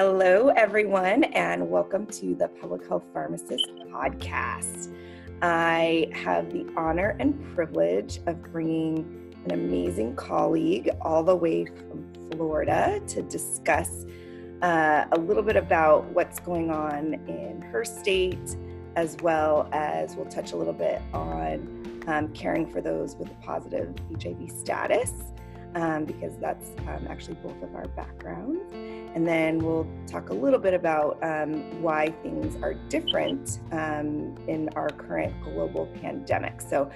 Hello, everyone, and welcome to the Public Health Pharmacist Podcast. I have the honor and privilege of bringing an amazing colleague all the way from Florida to discuss uh, a little bit about what's going on in her state, as well as we'll touch a little bit on um, caring for those with a positive HIV status, um, because that's um, actually both of our backgrounds. And then we'll talk a little bit about um, why things are different um, in our current global pandemic. So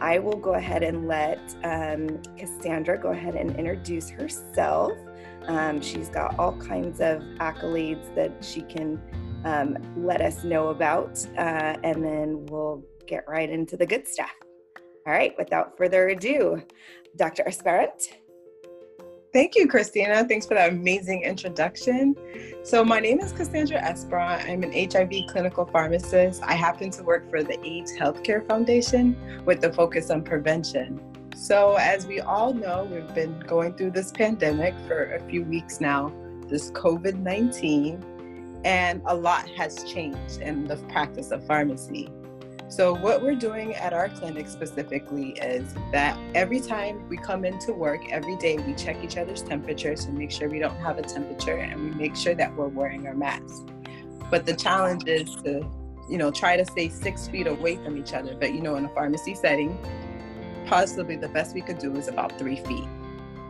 I will go ahead and let um, Cassandra go ahead and introduce herself. Um, she's got all kinds of accolades that she can let us know about, uh, and then we'll get right into the good stuff. All right, without further ado, Dr. Esperant. Thank you, Christina. Thanks for that amazing introduction. So, my name is Cassandra Esperant. I'm an HIV clinical pharmacist. I happen to work for the AIDS Healthcare Foundation with the focus on prevention. So, as we all know, we've been going through this pandemic for a few weeks now, this COVID 19, and a lot has changed in the practice of pharmacy. So, what we're doing at our clinic specifically is that every time we come into work, every day we check each other's temperatures to make sure we don't have a temperature and we make sure that we're wearing our masks. But the challenge is to, you know, try to stay six feet away from each other. But, you know, in a pharmacy setting, possibly the best we could do is about three feet.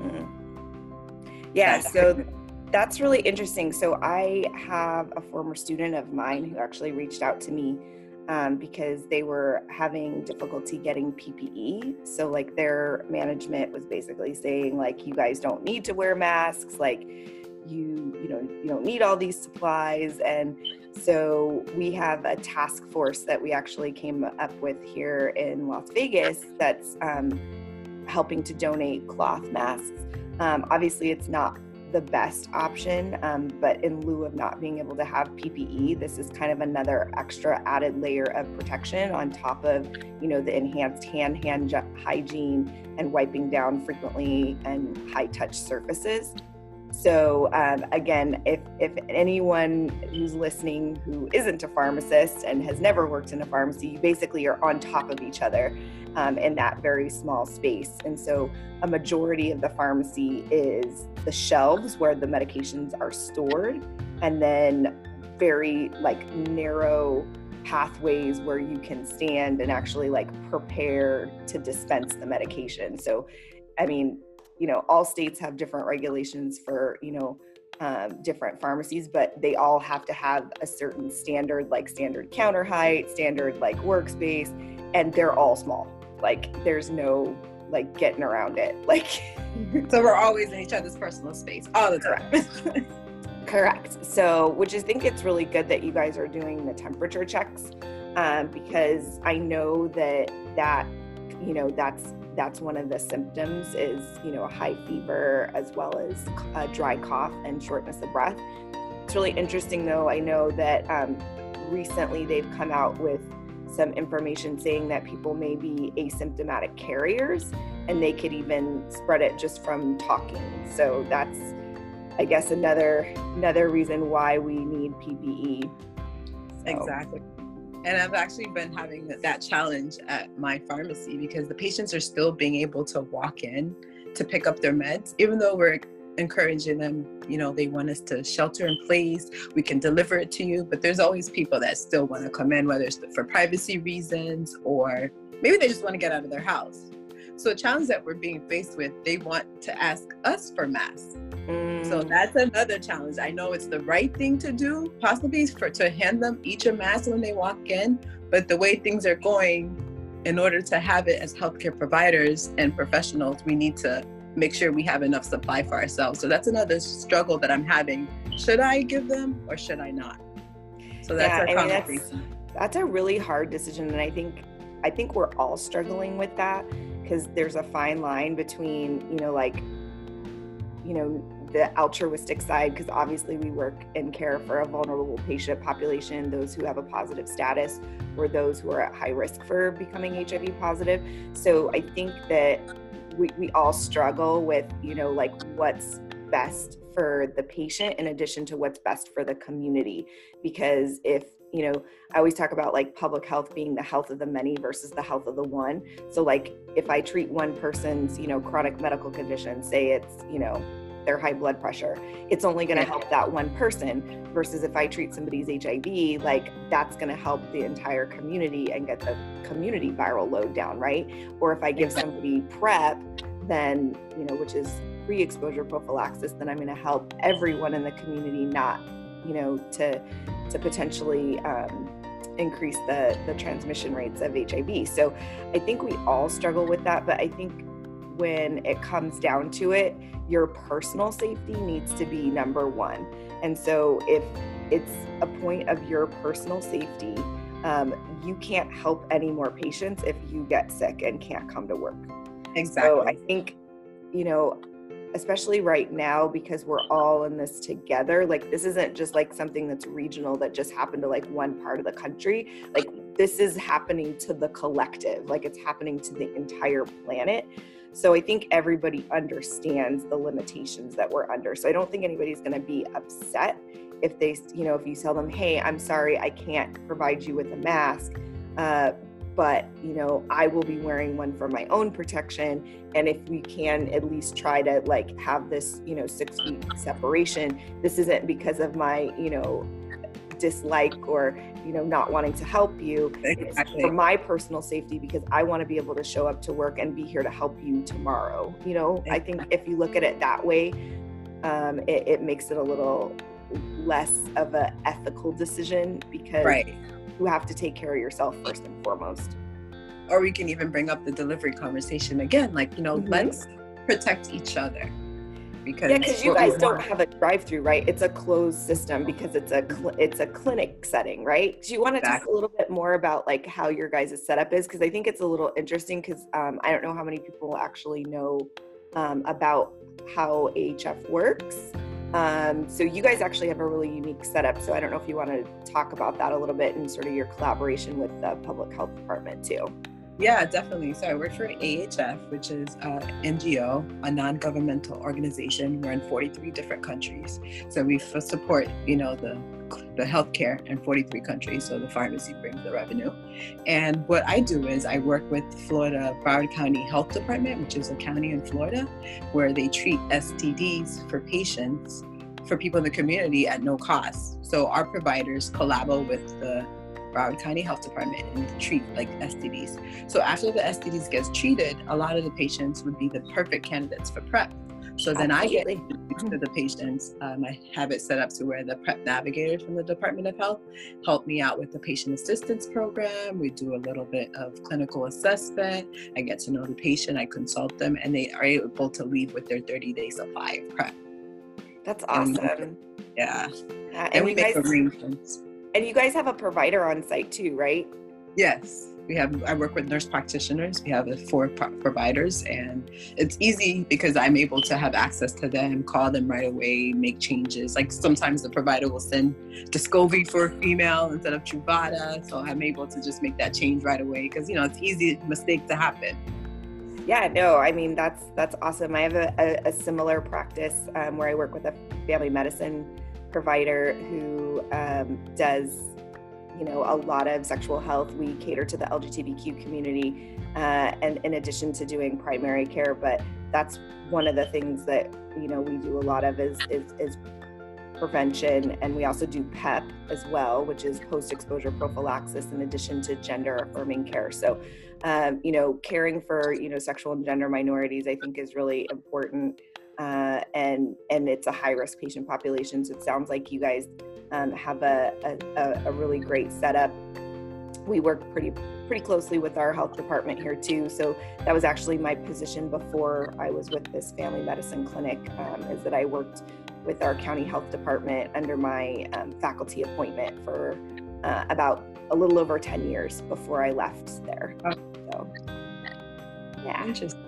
Mm-hmm. Yeah, so that's really interesting. So, I have a former student of mine who actually reached out to me um, because they were having difficulty getting PPE. So like their management was basically saying like you guys don't need to wear masks, like you you know you don't need all these supplies and so we have a task force that we actually came up with here in Las Vegas that's um, helping to donate cloth masks. Um, obviously, it's not the best option. Um, but in lieu of not being able to have PPE, this is kind of another extra added layer of protection on top of, you know, the enhanced hand hand hygiene and wiping down frequently and high touch surfaces. So um, again, if if anyone who's listening who isn't a pharmacist and has never worked in a pharmacy, you basically are on top of each other um, in that very small space. And so a majority of the pharmacy is the shelves where the medications are stored, and then very like narrow pathways where you can stand and actually like prepare to dispense the medication. So, I mean, you know, all states have different regulations for, you know, um, different pharmacies, but they all have to have a certain standard, like standard counter height, standard like workspace, and they're all small. Like there's no like getting around it. Like so we're always in each other's personal space all the time. Correct. So, which I think it's really good that you guys are doing the temperature checks um, because I know that that you know that's that's one of the symptoms is you know a high fever as well as a dry cough and shortness of breath. It's really interesting though i know that um, recently they've come out with some information saying that people may be asymptomatic carriers and they could even spread it just from talking. So that's i guess another another reason why we need ppe so. exactly and I've actually been having that challenge at my pharmacy because the patients are still being able to walk in to pick up their meds, even though we're encouraging them, you know, they want us to shelter in place, we can deliver it to you, but there's always people that still want to come in, whether it's for privacy reasons or maybe they just want to get out of their house. So, a challenge that we're being faced with, they want to ask us for masks. So mm. that's another challenge. I know it's the right thing to do, possibly for to hand them each a mask when they walk in, but the way things are going, in order to have it as healthcare providers and professionals, we need to make sure we have enough supply for ourselves. So that's another struggle that I'm having. Should I give them or should I not? So that's yeah, our conversation. That's, that's a really hard decision, and I think I think we're all struggling with that because there's a fine line between you know like you know the altruistic side because obviously we work and care for a vulnerable patient population. Those who have a positive status or those who are at high risk for becoming hiv positive. So i think that we, we all struggle with you know like what's best for the patient in addition to what's best for the community. Because if you know i always talk about like public health being the health of the many versus the health of the one. So like if i treat one person's you know chronic medical condition say it's you know their high blood pressure. It's only going to help that one person versus if i treat somebody's hiv like that's going to help the entire community and get the community viral load down right? Or if i give somebody prep then you know which is pre-exposure prophylaxis then i'm going to help everyone in the community not you know to to potentially um, increase the the transmission rates of hiv so i think we all struggle with that but i think when it comes down to it your personal safety needs to be number one. And so if it's a point of your personal safety um, you can't help any more patients if you get sick and can't come to work. Exactly so i think you know especially right now because we're all in this together like this isn't just like something that's regional that just happened to like one part of the country. Like this is happening to the collective like it's happening to the entire planet so i think everybody understands the limitations that we're under. So i don't think anybody's going to be upset if they you know if you tell them hey i'm sorry i can't provide you with a mask uh, but you know i will be wearing one for my own protection. And if we can at least try to like have this you know six feet separation this isn't because of my you know dislike or you know not wanting to help you exactly. for my personal safety because i want to be able to show up to work and be here to help you tomorrow you know i think if you look at it that way um, it, it makes it a little less of an ethical decision because right you have to take care of yourself first and foremost. Or we can even bring up the delivery conversation again, like, you know, mm-hmm. let's protect each other. Because yeah, because you guys don't have a drive-through, right? It's a closed system because it's a cl- it's a clinic setting, right? Do you want to exactly. talk a little bit more about like how your guys' setup is? Because I think it's a little interesting. Because um, I don't know how many people actually know um, about how AHF works. Um, so you guys actually have a really unique setup. So I don't know if you want to talk about that a little bit and sort of your collaboration with the public health department too. Yeah, definitely. So I work for AHF, which is a NGO, a non-governmental organization. We're in 43 different countries. So we support, you know, the the healthcare in 43 countries. So the pharmacy brings the revenue. And what I do is I work with Florida Broward County Health Department, which is a county in Florida, where they treat STDs for patients, for people in the community at no cost. So our providers collaborate with the Broward County Health Department and treat like STDs. So after the STDs gets treated, a lot of the patients would be the perfect candidates for PrEP. So then Absolutely. I get to the patients. Um, I have it set up to where the PrEP navigators from the Department of Health help me out with the patient assistance program. We do a little bit of clinical assessment. I get to know the patient, I consult them, and they are able to leave with their 30 day supply of PrEP. That's awesome. And, yeah. yeah. And, and we make guys, arrangements. And you guys have a provider on site too, right? Yes. We have i work with nurse practitioners. We have four pro- providers and it's easy because i'm able to have access to them call them right away make changes. Like sometimes the provider will send descovy for a female instead of truvada so i'm able to just make that change right away because you know it's easy mistake to happen. Yeah no i mean that's that's awesome. I have a, a, a similar practice um, where i work with a family medicine provider who um, does you know a lot of sexual health. We cater to the lgbtq community uh, and in addition to doing primary care but that's one of the things that you know we do a lot of is is, is prevention. And we also do pep as well which is post exposure prophylaxis in addition to gender affirming care. So um, you know caring for you know sexual and gender minorities i think is really important uh, and and it's a high risk patient population so it sounds like you guys um, have a, a, a really great setup. We work pretty pretty closely with our health department here too. So that was actually my position before I was with this family medicine clinic. Um, is that I worked with our county health department under my um, faculty appointment for uh, about a little over 10 years before I left there. So, yeah. Interesting.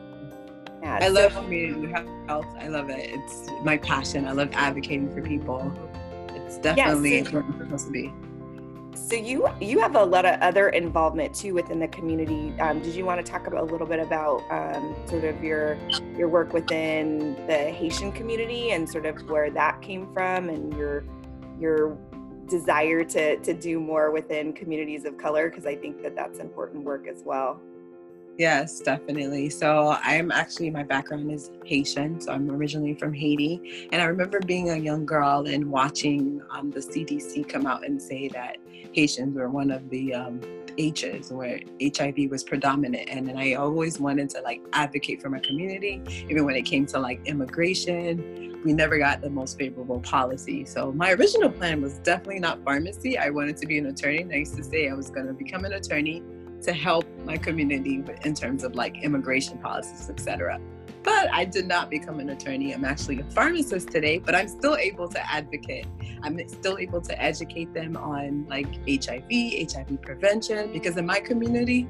Yeah, I so, love community health. I love it. It's my passion. I love advocating for people It's definitely yes. supposed to be. So you you have a lot of other involvement too within the community. Um, did you want to talk about, a little bit about um, sort of your your work within the Haitian community and sort of where that came from and your your desire to to do more within communities of color because I think that that's important work as well. Yes, definitely. So I'm actually, my background is Haitian. So I'm originally from Haiti. And I remember being a young girl and watching um, the CDC come out and say that Haitians were one of the um, H's where HIV was predominant. And then I always wanted to like advocate for my community, even when it came to like immigration. We never got the most favorable policy. So my original plan was definitely not pharmacy. I wanted to be an attorney. And I used to say I was going to become an attorney to help my community in terms of like immigration policies, etc. But I did not become an attorney. I'm actually a pharmacist today, but I'm still able to advocate. I'm still able to educate them on like HIV, HIV prevention, because in my community,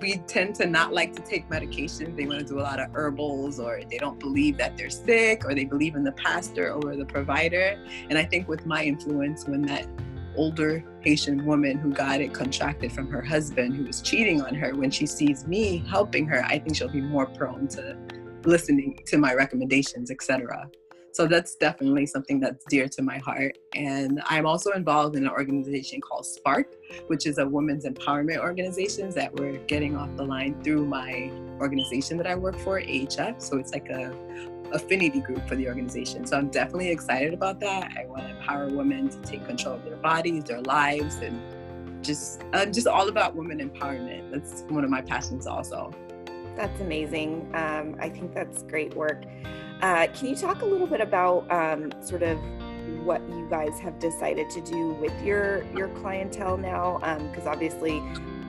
we tend to not like to take medications. They want to do a lot of herbals, or they don't believe that they're sick, or they believe in the pastor or the provider. And I think with my influence, when that older Haitian woman who got it contracted from her husband who was cheating on her, when she sees me helping her, I think she'll be more prone to listening to my recommendations, etc. So that's definitely something that's dear to my heart. And I'm also involved in an organization called Spark, which is a women's empowerment organization that we're getting off the line through my organization that I work for, AHF. So it's like a affinity group for the organization. So I'm definitely excited about that. I want to empower women to take control of their bodies, their lives, and just I'm just all about women empowerment. That's one of my passions also. That's amazing. Um, I think that's great work. Uh, can you talk a little bit about um, sort of what you guys have decided to do with your your clientele now? Because um, obviously,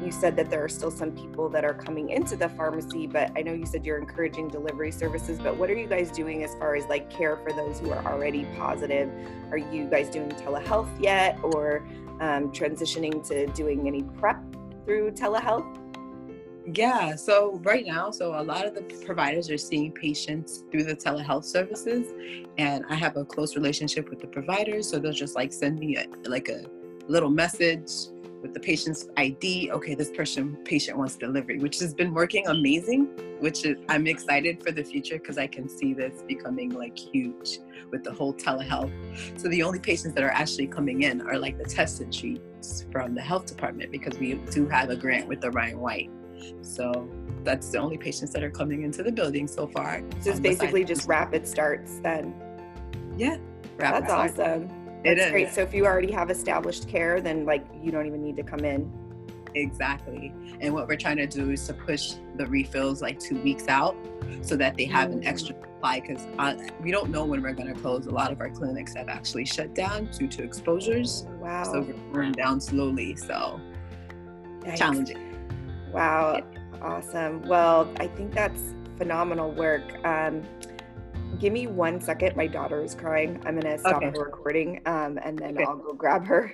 you said that there are still some people that are coming into the pharmacy, but I know you said you're encouraging delivery services. But what are you guys doing as far as like care for those who are already positive? Are you guys doing telehealth yet, or um, transitioning to doing any prep through telehealth? Yeah, so right now, so a lot of the providers are seeing patients through the telehealth services, and I have a close relationship with the providers, so they'll just like send me a, like a little message with the patient's ID. Okay, this person patient wants delivery, which has been working amazing. Which is I'm excited for the future because I can see this becoming like huge with the whole telehealth. So the only patients that are actually coming in are like the test and treats from the health department because we do have a grant with the Ryan White. So that's the only patients that are coming into the building so far. So it's basically just rapid starts then. Yeah. That's starts. awesome. That's it great. So if you already have established care, then like you don't even need to come in. Exactly. And what we're trying to do is to push the refills like two weeks out so that they have mm. an extra supply because we don't know when we're going to close. A lot of our clinics have actually shut down due to exposures. Wow. So we're going down slowly. So Yikes. challenging. Wow, awesome. Well, I think that's phenomenal work. Um, give me one second. My daughter is crying. I'm going to stop okay. the recording um, and then okay. I'll go grab her.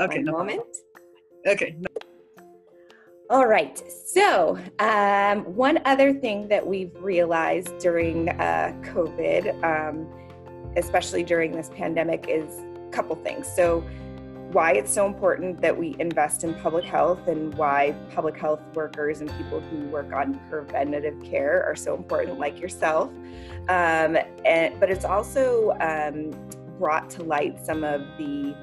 Okay, one no moment. Okay. No. All right. So, um, one other thing that we've realized during uh, COVID, um, especially during this pandemic, is a couple things. So, why it's so important that we invest in public health and why public health workers and people who work on preventative care are so important, like yourself. Um, and, but it's also um, brought to light some of the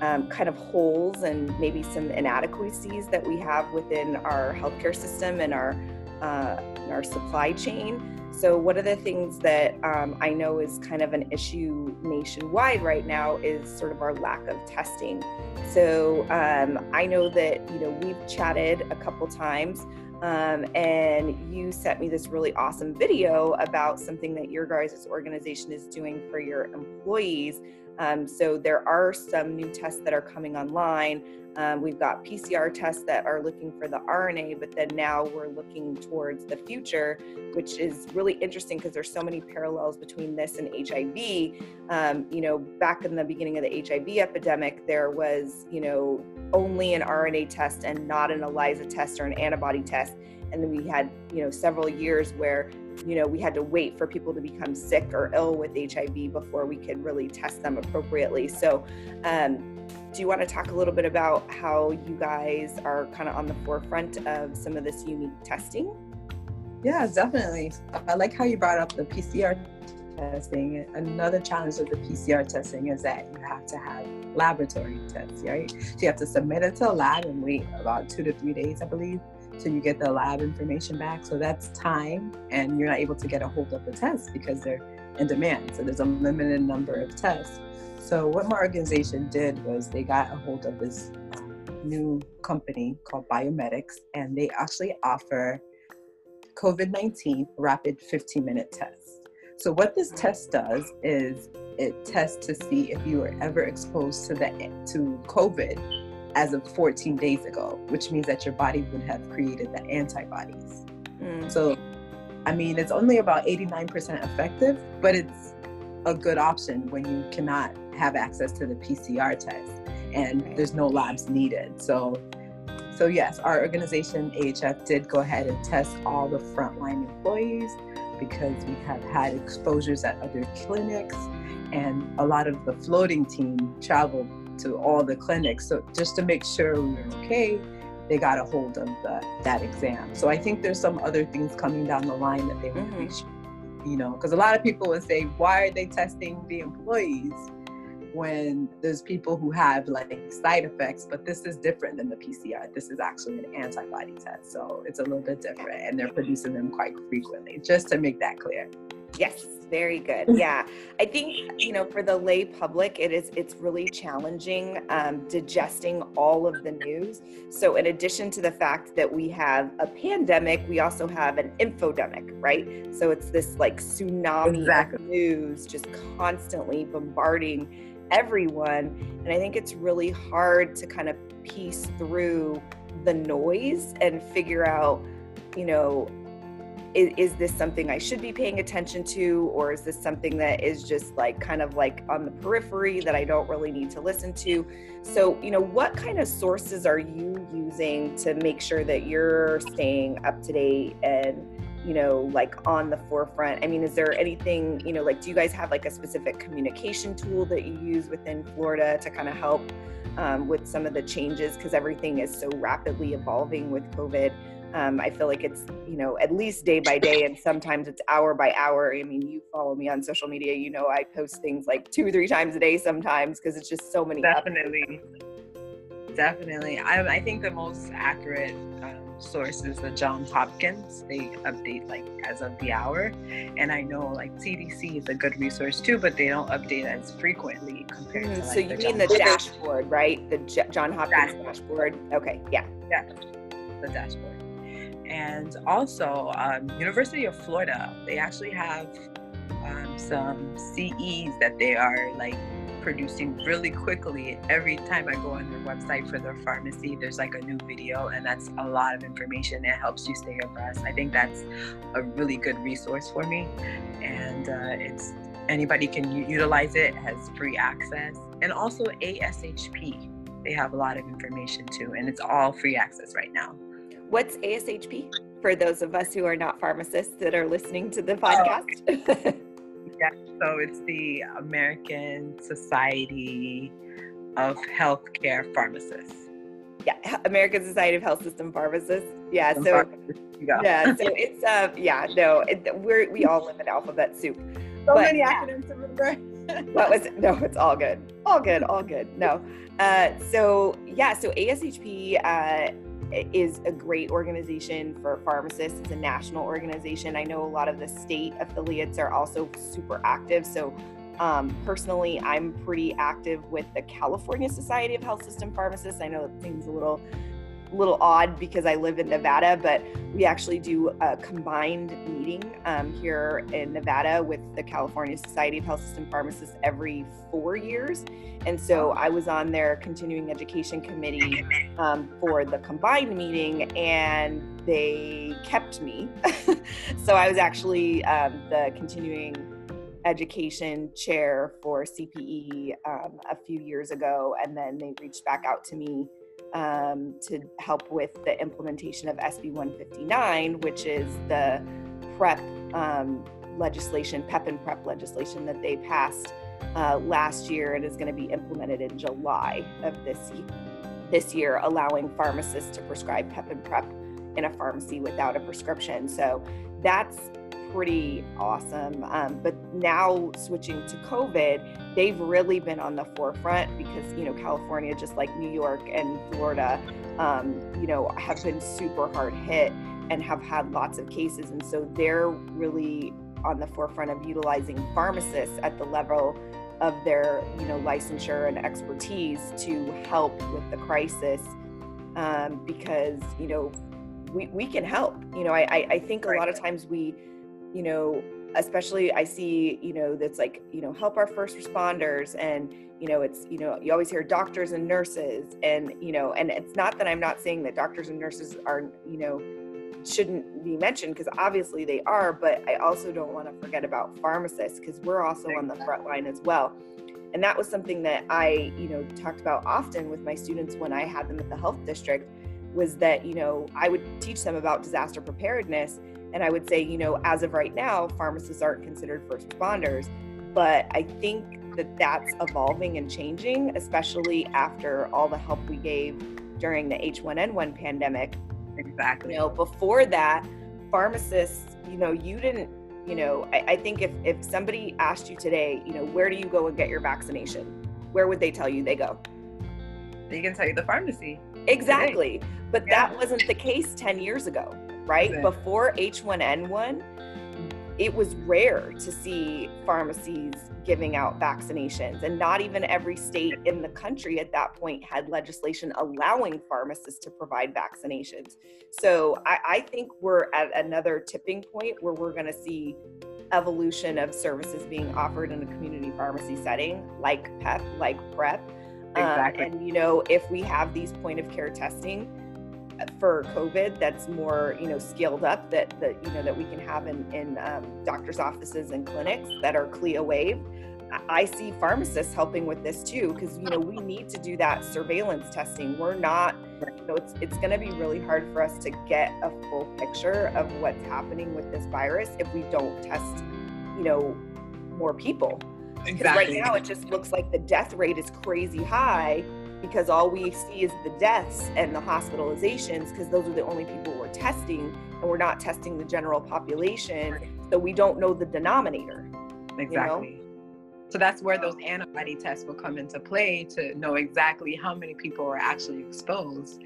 um, kind of holes and maybe some inadequacies that we have within our healthcare system and our uh, our supply chain. So, one of the things that um, I know is kind of an issue nationwide right now is sort of our lack of testing. So, um, I know that you know we've chatted a couple times, um, and you sent me this really awesome video about something that your guys' organization is doing for your employees. Um, so, there are some new tests that are coming online. Um, we've got PCR tests that are looking for the RNA, but then now we're looking towards the future, which is really interesting because there's so many parallels between this and HIV. Um, you know, back in the beginning of the HIV epidemic, there was, you know, only an RNA test and not an ELISA test or an antibody test. and then we had you know several years where you know we had to wait for people to become sick or ill with hiv before we could really test them appropriately. So um, do you want to talk a little bit about how you guys are kind of on the forefront of some of this unique testing? Yeah definitely. I like how you brought up the pcr testing. Another challenge of the pcr testing is that you have to have laboratory tests right? So you have to submit it to a lab and wait about two to three days i believe till you get the lab information back. So that's time, and you're not able to get a hold of the tests because they're in demand. So there's a limited number of tests. So what my organization did was they got a hold of this um, new company called Biomedics, and they actually offer COVID 19 rapid 15 minute tests. So, what this test does is it tests to see if you were ever exposed to the to COVID as of 14 days ago, which means that your body would have created the antibodies. Mm. So, I mean, it's only about 89% effective, but it's a good option when you cannot have access to the PCR test and there's no labs needed. So, so yes, our organization AHF did go ahead and test all the frontline employees because we have had exposures at other clinics and a lot of the floating team traveled to all the clinics. So just to make sure we were okay, they got a hold of the, that exam. So I think there's some other things coming down the line that they make mm-hmm. sure, you know, because a lot of people would say, why are they testing the employees when there's people who have like side effects? But this is different than the PCR. This is actually an antibody test. So it's a little bit different and they're producing them quite frequently, just to make that clear. Yes, very good. Yeah, I think you know for the lay public, it is it's really challenging um, digesting all of the news. So in addition to the fact that we have a pandemic, we also have an infodemic, right? So it's this like tsunami exactly. of news just constantly bombarding everyone, and I think it's really hard to kind of piece through the noise and figure out, you know is, is, this something I should be paying attention to, or is this something that is just like kind of like on the periphery that I don't really need to listen to? So, you know, what kind of sources are you using to make sure that you're staying up to date and, you know, like on the forefront? I mean, is there anything, you know, like do you guys have like a specific communication tool that you use within Florida to kind of help um, with some of the changes because everything is so rapidly evolving with COVID? Um, I feel like it's, you know, at least day by day, and sometimes it's hour by hour. I mean, you follow me on social media, you know, I post things like two or three times a day sometimes because it's just so many. Definitely. Definitely. I, I think the most accurate um, source is the Johns Hopkins. They update like as of the hour. And I know like CDC is a good resource too, but they don't update as frequently compared mm, to like, So you mean the dashboard, right? The J- John Hopkins dashboard. dashboard. Okay, yeah. Yeah, the dashboard and also um, University of Florida. They actually have um, some CEs that they are like producing really quickly. Every time I go on their website for their pharmacy, there's like a new video, and that's a lot of information. It helps you stay abreast. I think that's a really good resource for me, and uh, it's anybody can u- utilize it. it. Has free access, and also ASHP. They have a lot of information too, and it's all free access right now. What's ASHP for those of us who are not pharmacists that are listening to the podcast? Oh. yeah, so it's the American Society of Healthcare Pharmacists. Yeah, American Society of Health System Pharmacists. Yeah, so yeah, so it's uh, yeah, no, it, we're we all live in alphabet soup. So but, many acronyms to remember. what was it? no, it's all good, all good, all good. No, uh, so yeah, so ASHP uh, is a great organization for pharmacists. It's a national organization. I know a lot of the state affiliates are also super active. So, um, personally, I'm pretty active with the California Society of Health System Pharmacists. I know that seems a little little odd because I live in Nevada, but we actually do a combined meeting um, here in Nevada with the California Society of Health System Pharmacists every four years. And so I was on their continuing education committee um, for the combined meeting, and they kept me. so I was actually um, the continuing education chair for CPE um, a few years ago, and then they reached back out to me um, to help with the implementation of SB 159, which is the PrEP um, legislation, PEP and PrEP legislation that they passed uh, last year and is going to be implemented in July of this year, this year, allowing pharmacists to prescribe PEP and PrEP in a pharmacy without a prescription. So that's pretty awesome. Um, but now switching to COVID, they've really been on the forefront because, you know, California, just like New York and Florida, um, you know, have been super hard hit and have had lots of cases. And so they're really on the forefront of utilizing pharmacists at the level of their, you know, licensure and expertise to help with the crisis. Um, because, you know, we, we can help. You know, I, I think a lot of times we, you know, especially I see, you know, that's like, you know, help our first responders and, you know, it's, you know, you always hear doctors and nurses and, you know, and it's not that I'm not saying that doctors and nurses are, you know, shouldn't be mentioned because obviously they are, but I also don't want to forget about pharmacists because we're also on the front line as well. And that was something that I, you know, talked about often with my students when I had them at the health district was that, you know, I would teach them about disaster preparedness and I would say, you know, as of right now, pharmacists aren't considered first responders. But I think that that's evolving and changing, especially after all the help we gave during the H1N1 pandemic. Exactly. You know, before that, pharmacists, you know, you didn't, you know, I, I think if, if somebody asked you today, you know, where do you go and get your vaccination? Where would they tell you they go? They can tell you the pharmacy. Exactly. Today. But yeah. that wasn't the case 10 years ago right? Before H1N1, it was rare to see pharmacies giving out vaccinations, and not even every state in the country at that point had legislation allowing pharmacists to provide vaccinations. So I, I think we're at another tipping point where we're going to see evolution of services being offered in a community pharmacy setting, like PEP, like PrEP. Um, exactly. Um, and you know, if we have these point of care testing for COVID that's more, you know, scaled up that that you know that we can have in in um, doctors' offices and clinics that are CLIA waived. I see pharmacists helping with this too because you know we need to do that surveillance testing. We're not, you know, it's it's going to be really hard for us to get a full picture of what's happening with this virus if we don't test, you know, more people. Exactly. Right now, it just looks like the death rate is crazy high because all we see is the deaths and the hospitalizations because those are the only people we're testing and we're not testing the general population. So we don't know the denominator exactly you know? So that's where those antibody tests will come into play to know exactly how many people are actually exposed.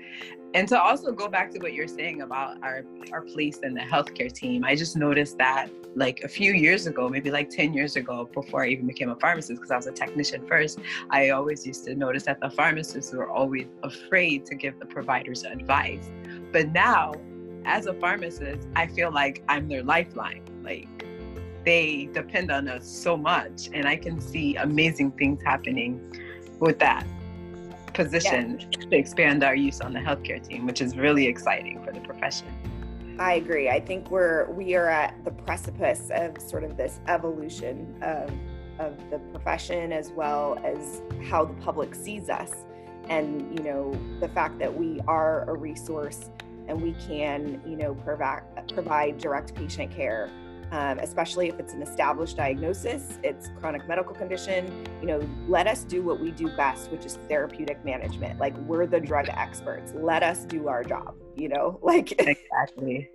And to also go back to what you're saying about our our place in the healthcare team i just noticed that like a few years ago maybe like 10 years ago before i even became a pharmacist because i was a technician first i always used to notice that the pharmacists were always afraid to give the providers advice. But now as a pharmacist i feel like i'm their lifeline like they depend on us so much and i can see amazing things happening with that position yeah. to expand our use on the healthcare team, which is really exciting for the profession. I agree. I think we're we are at the precipice of sort of this evolution of of the profession as well as how the public sees us and you know the fact that we are a resource and we can you know provide provide direct patient care um, especially if it's an established diagnosis, it's chronic medical condition. You know, let us do what we do best, which is therapeutic management. Like we're the drug experts. Let us do our job. You know, like exactly.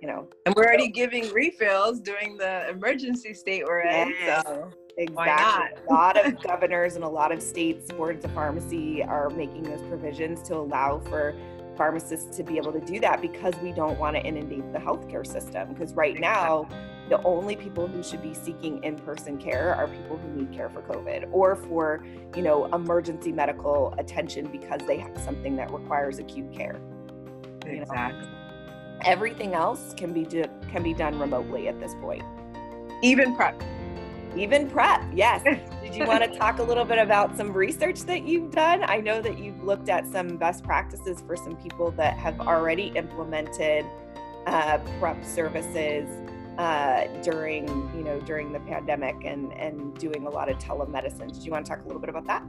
You know, and we're already giving refills during the emergency state we're in. Yes. So Exactly. A lot of governors and a lot of states, boards of pharmacy are making those provisions to allow for pharmacists to be able to do that because we don't want to inundate the healthcare system. Because right now, the only people who should be seeking in-person care are people who need care for COVID or for, you know, emergency medical attention because they have something that requires acute care. Exactly. know? Everything else can be do- can be done remotely at this point. Even PrEP. Even PrEP, yes. Did you want to talk a little bit about some research that you've done? I know that you've looked at some best practices for some people that have already implemented uh, PrEP services uh, during, you know, during the pandemic and and doing a lot of telemedicine. Did you want to talk a little bit about that?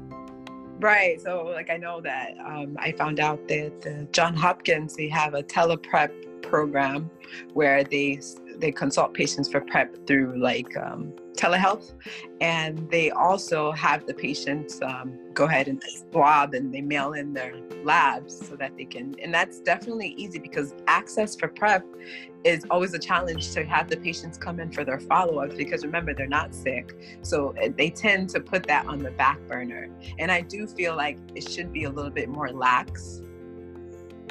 Right. So, like, I know that um, I found out that the John Hopkins they have a teleprep program where they they consult patients for prep through like um, telehealth, and they also have the patients um, go ahead and swab and they mail in their labs so that they can. And that's definitely easy because access for prep is always a challenge to have the patients come in for their follow-ups because remember they're not sick so eh, they tend to put that on the back burner and i do feel like it should be a little bit more lax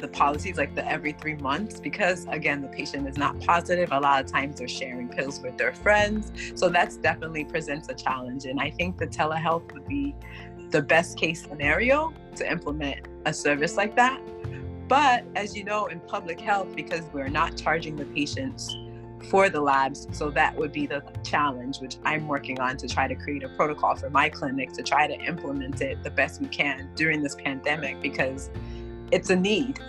the policies like the every three months because again the patient is not positive. A lot of times they're sharing pills with their friends. So that's definitely presents a challenge. And i think the telehealth would be the best case scenario to implement a service like that. But as you know in public health because we're not charging the patients for the labs so that would be the challenge which i'm working on to try to create a protocol for my clinic to try to implement it the best we can during this pandemic because it's a need.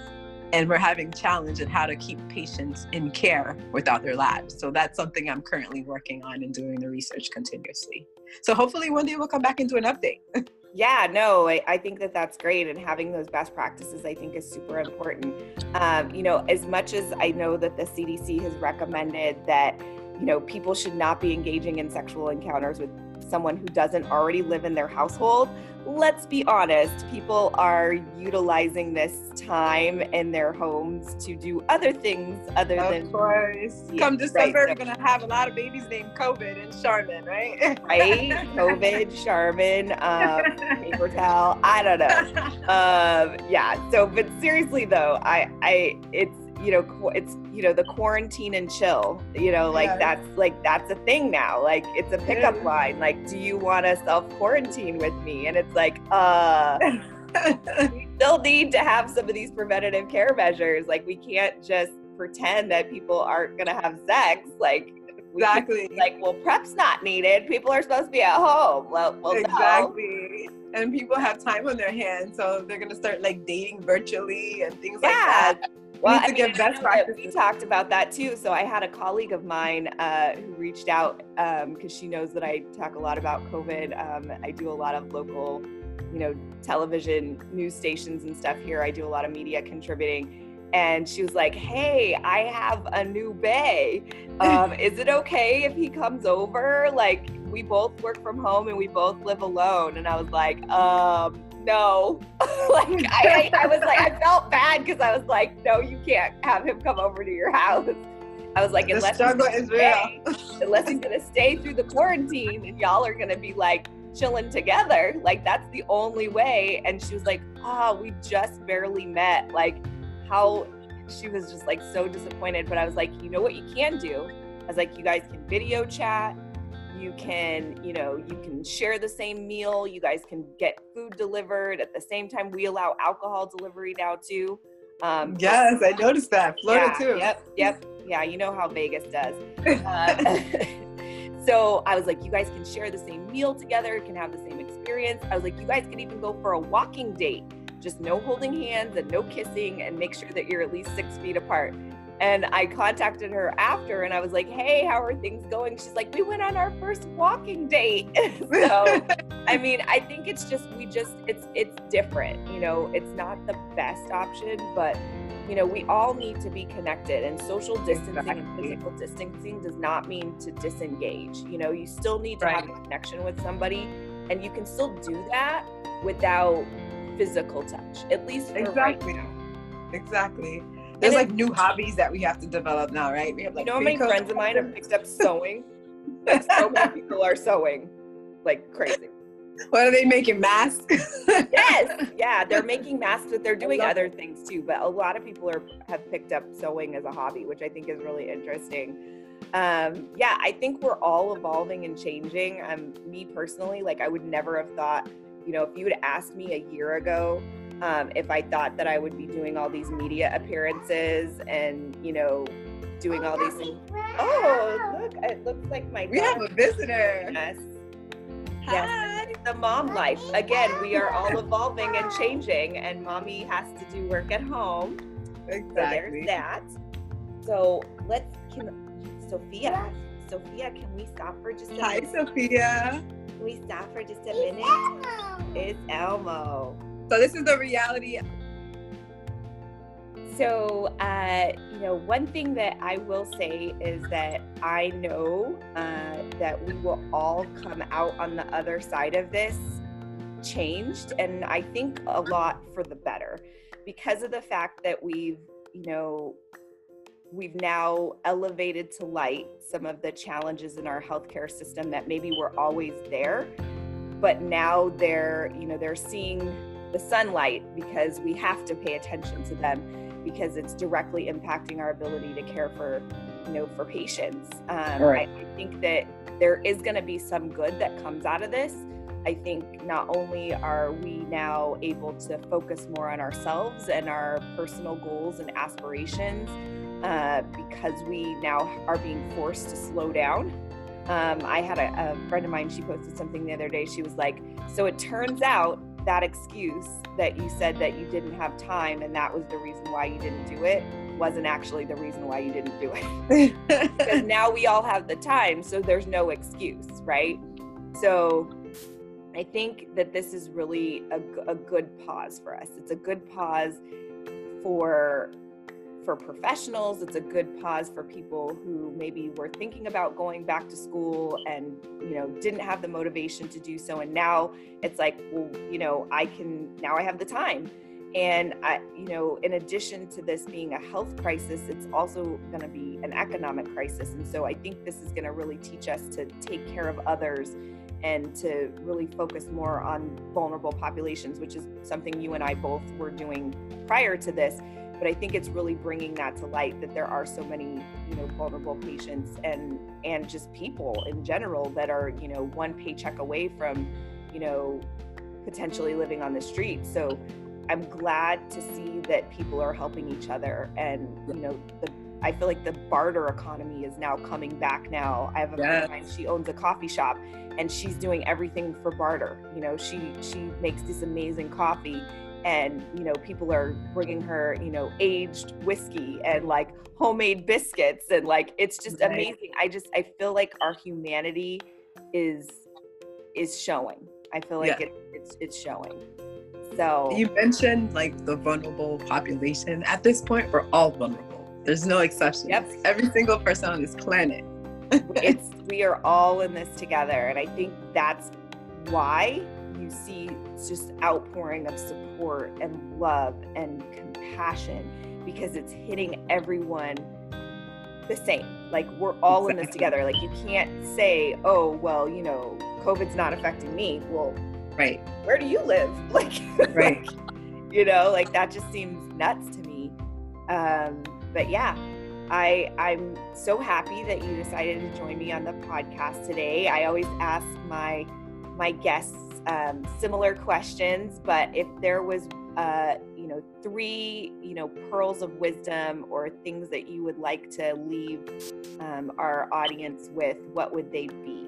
And we're having challenge in how to keep patients in care without their labs. So that's something i'm currently working on and doing the research continuously. So hopefully one day we'll come back into an update. Yeah no I, I, think that that's great and having those best practices i think is super important. Um, you know as much as i know that the cdc has recommended that you know people should not be engaging in sexual encounters with someone who doesn't already live in their household let's be honest, people are utilizing this time in their homes to do other things other of than. Of course. Yeah, Come December, right. we're going to have a lot of babies named COVID and Charmin, right? right? COVID, Charmin, um, paper towel. I don't know. Um, yeah. So, but seriously though, I, I, it's, you know it's you know the quarantine and chill you know like yeah. that's like that's a thing now like it's a pickup yeah. line like do you want to self quarantine with me and it's like uh we still need to have some of these preventative care measures like we can't just pretend that people aren't going to have sex like exactly like well prep's not needed people are supposed to be at home well, well exactly no. and people have time on their hands so they're going to start like dating virtually and things yeah. like that well, I mean, best practices. We talked about that too. So I had a colleague of mine uh, who reached out because um, she knows that I talk a lot about COVID. Um, I do a lot of local, you know, television news stations and stuff here. I do a lot of media contributing. And she was like, "Hey, I have a new bay. Um, is it okay if he comes over? Like, we both work from home and we both live alone." And I was like, um, no. like I, I, was like, I felt bad because I was like, no, you can't have him come over to your house. I was like, unless struggle is real. unless he's gonna stay through the quarantine and y'all are gonna be like chilling together, like that's the only way. And she was like, oh, we just barely met. Like how she was just like so disappointed. But I was like, you know what you can do? I was like, you guys can video chat you can you know you can share the same meal you guys can get food delivered at the same time. We allow alcohol delivery now too um, yes i noticed that. Florida yeah, too. yep yep. Yeah you know how vegas does. Uh, so i was like you guys can share the same meal together can have the same experience. I was like you guys can even go for a walking date. Just no holding hands and no kissing and make sure that you're at least six feet apart and I contacted her after and I was like, hey, how are things going? She's like, we went on our first walking date. so, I mean, I think it's just, we just, it's, it's different. You know, it's not the best option, but, you know, we all need to be connected and social distancing exactly. and physical distancing does not mean to disengage. You know, you still need to right. have a connection with somebody and you can still do that without physical touch, at least for exactly. right now. Exactly. There's like new hobbies that we have to develop now, right? We have like you know how many friends of mine have picked up sewing? like so many people are sewing like crazy. What are they making masks? yes, yeah, they're making masks, but they're doing other things too. But a lot of people are have picked up sewing as a hobby, which I think is really interesting. Um, yeah, I think we're all evolving and changing. Um, me personally, like I would never have thought, you know, if you had asked me a year ago um, if I thought that I would be doing all these media appearances and, you know, doing all these things. Oh, look, it looks like my We have a visitor. Yes. Hi. Yes, the mom life. Again, we are all evolving and changing, and mommy has to do work at home. Exactly. So there's that. So let's can Sophia. Sophia, can we stop for just a Hi, minute? Sophia. Can we stop for just a minute? Elmo. It's Elmo. So this is the reality. So, uh, you know, one thing that I will say is that I know uh, that we will all come out on the other side of this changed, and I think a lot for the better because of the fact that we've, you know, we've now elevated to light some of the challenges in our healthcare system that maybe were always there but now they're you know they're seeing the sunlight because we have to pay attention to them because it's directly impacting our ability to care for you know for patients um, right. I, I think that there is going to be some good that comes out of this I think not only are we now able to focus more on ourselves and our personal goals and aspirations, uh, because we now are being forced to slow down. Um, I had a, a friend of mine, she posted something the other day. She was like, So it turns out that excuse that you said that you didn't have time and that was the reason why you didn't do it wasn't actually the reason why you didn't do it. because now we all have the time, so there's no excuse, right? So I think that this is really a, a good pause for us. It's a good pause for for professionals. It's a good pause for people who maybe were thinking about going back to school and, you know, didn't have the motivation to do so. And now it's like, well, you know, I can, now I have the time. And I, you know, in addition to this being a health crisis, it's also going to be an economic crisis. And so I think this is going to really teach us to take care of others and to really focus more on vulnerable populations, which is something you and I both were doing prior to this but I think it's really bringing that to light that there are so many, you know, vulnerable patients and and just people in general that are, you know, one paycheck away from, you know, potentially living on the street. So I'm glad to see that people are helping each other and, you know, the I feel like the barter economy is now coming back now. I have a yes. friend of mine, she owns a coffee shop and she's doing everything for barter. You know, she she makes this amazing coffee and you know people are bringing her you know aged whiskey and like homemade biscuits and like it's just right. amazing. I just i feel like our humanity is is showing. I feel like yeah. it, it's it's showing. So you mentioned like the vulnerable population. At this point we're all vulnerable. There's no exception yep. Every single person on this planet. It's we are all in this together and i think that's why you see just outpouring of support and love and compassion because it's hitting everyone the same. Like we're all in this together. Like you can't say, "Oh, well, you know, COVID's not affecting me." Well, right. Where do you live? Like, right. like, you know, like that just seems nuts to me. Um, but yeah, I I'm so happy that you decided to join me on the podcast today. I always ask my my guests um, similar questions, but if there was, uh, you know, three, you know, pearls of wisdom or things that you would like to leave um, our audience with, what would they be?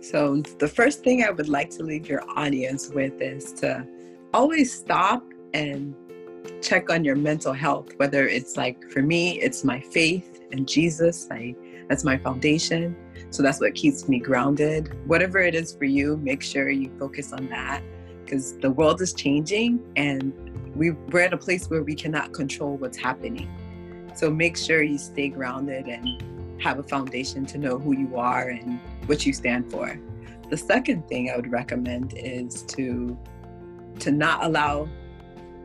So, the first thing I would like to leave your audience with is to always stop and check on your mental health, whether it's like for me, it's my faith in Jesus. I that's my foundation. So that's what keeps me grounded. Whatever it is for you, make sure you focus on that because the world is changing and we, we're at a place where we cannot control what's happening. So make sure you stay grounded and have a foundation to know who you are and what you stand for. The second thing I would recommend is to to not allow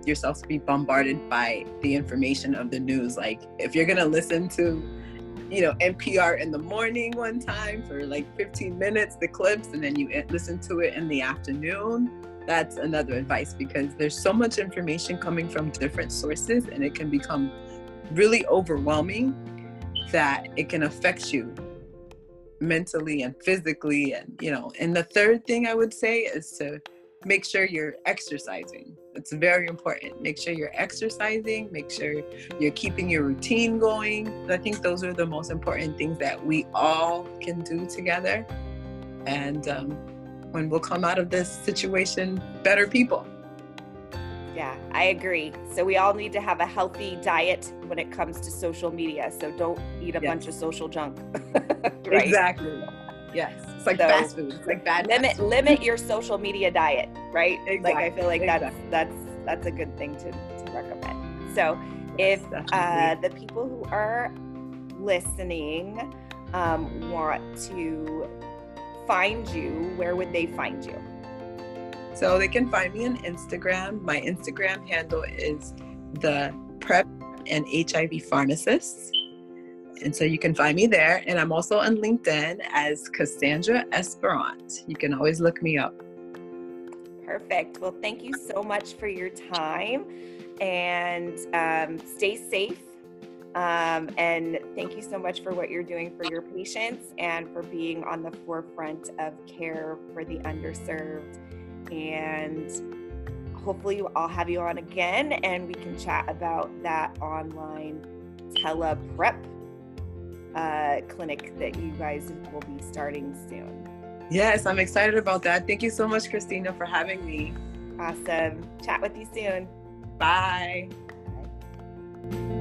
yourself to be bombarded by the information of the news. Like if you're gonna listen to you know NPR in the morning one time for like 15 minutes, the clips, and then you listen to it in the afternoon. That's another advice because there's so much information coming from different sources, and it can become really overwhelming that it can affect you mentally and physically and you know and the third thing i would say is to make sure you're exercising. It's very important. Make sure you're exercising, make sure you're keeping your routine going. I think those are the most important things that we all can do together. And um, when we'll come out of this situation, better people. Yeah, I agree. So we all need to have a healthy diet when it comes to social media. So don't eat a yes. bunch of social junk. right? Exactly. Yes, it's like so, fast food. It's like bad. Limit limit your social media diet, right? Exactly. Like I feel like exactly. that's that's that's a good thing to, to recommend. So yes, if uh, the people who are listening um, want to find you, where would they find you? So they can find me on Instagram. My Instagram handle is the PrEP and HIV pharmacist. And so you can find me there. And I'm also on LinkedIn as Cassandra Esperant. You can always look me up. Perfect. Well, thank you so much for your time and um, stay safe. Um, and thank you so much for what you're doing for your patients and for being on the forefront of care for the underserved. And hopefully, I'll have you on again and we can chat about that online tele prep uh, clinic that you guys will be starting soon. Yes, I'm excited about that. Thank you so much, Christina, for having me. Awesome. Chat with you soon. Bye. Bye.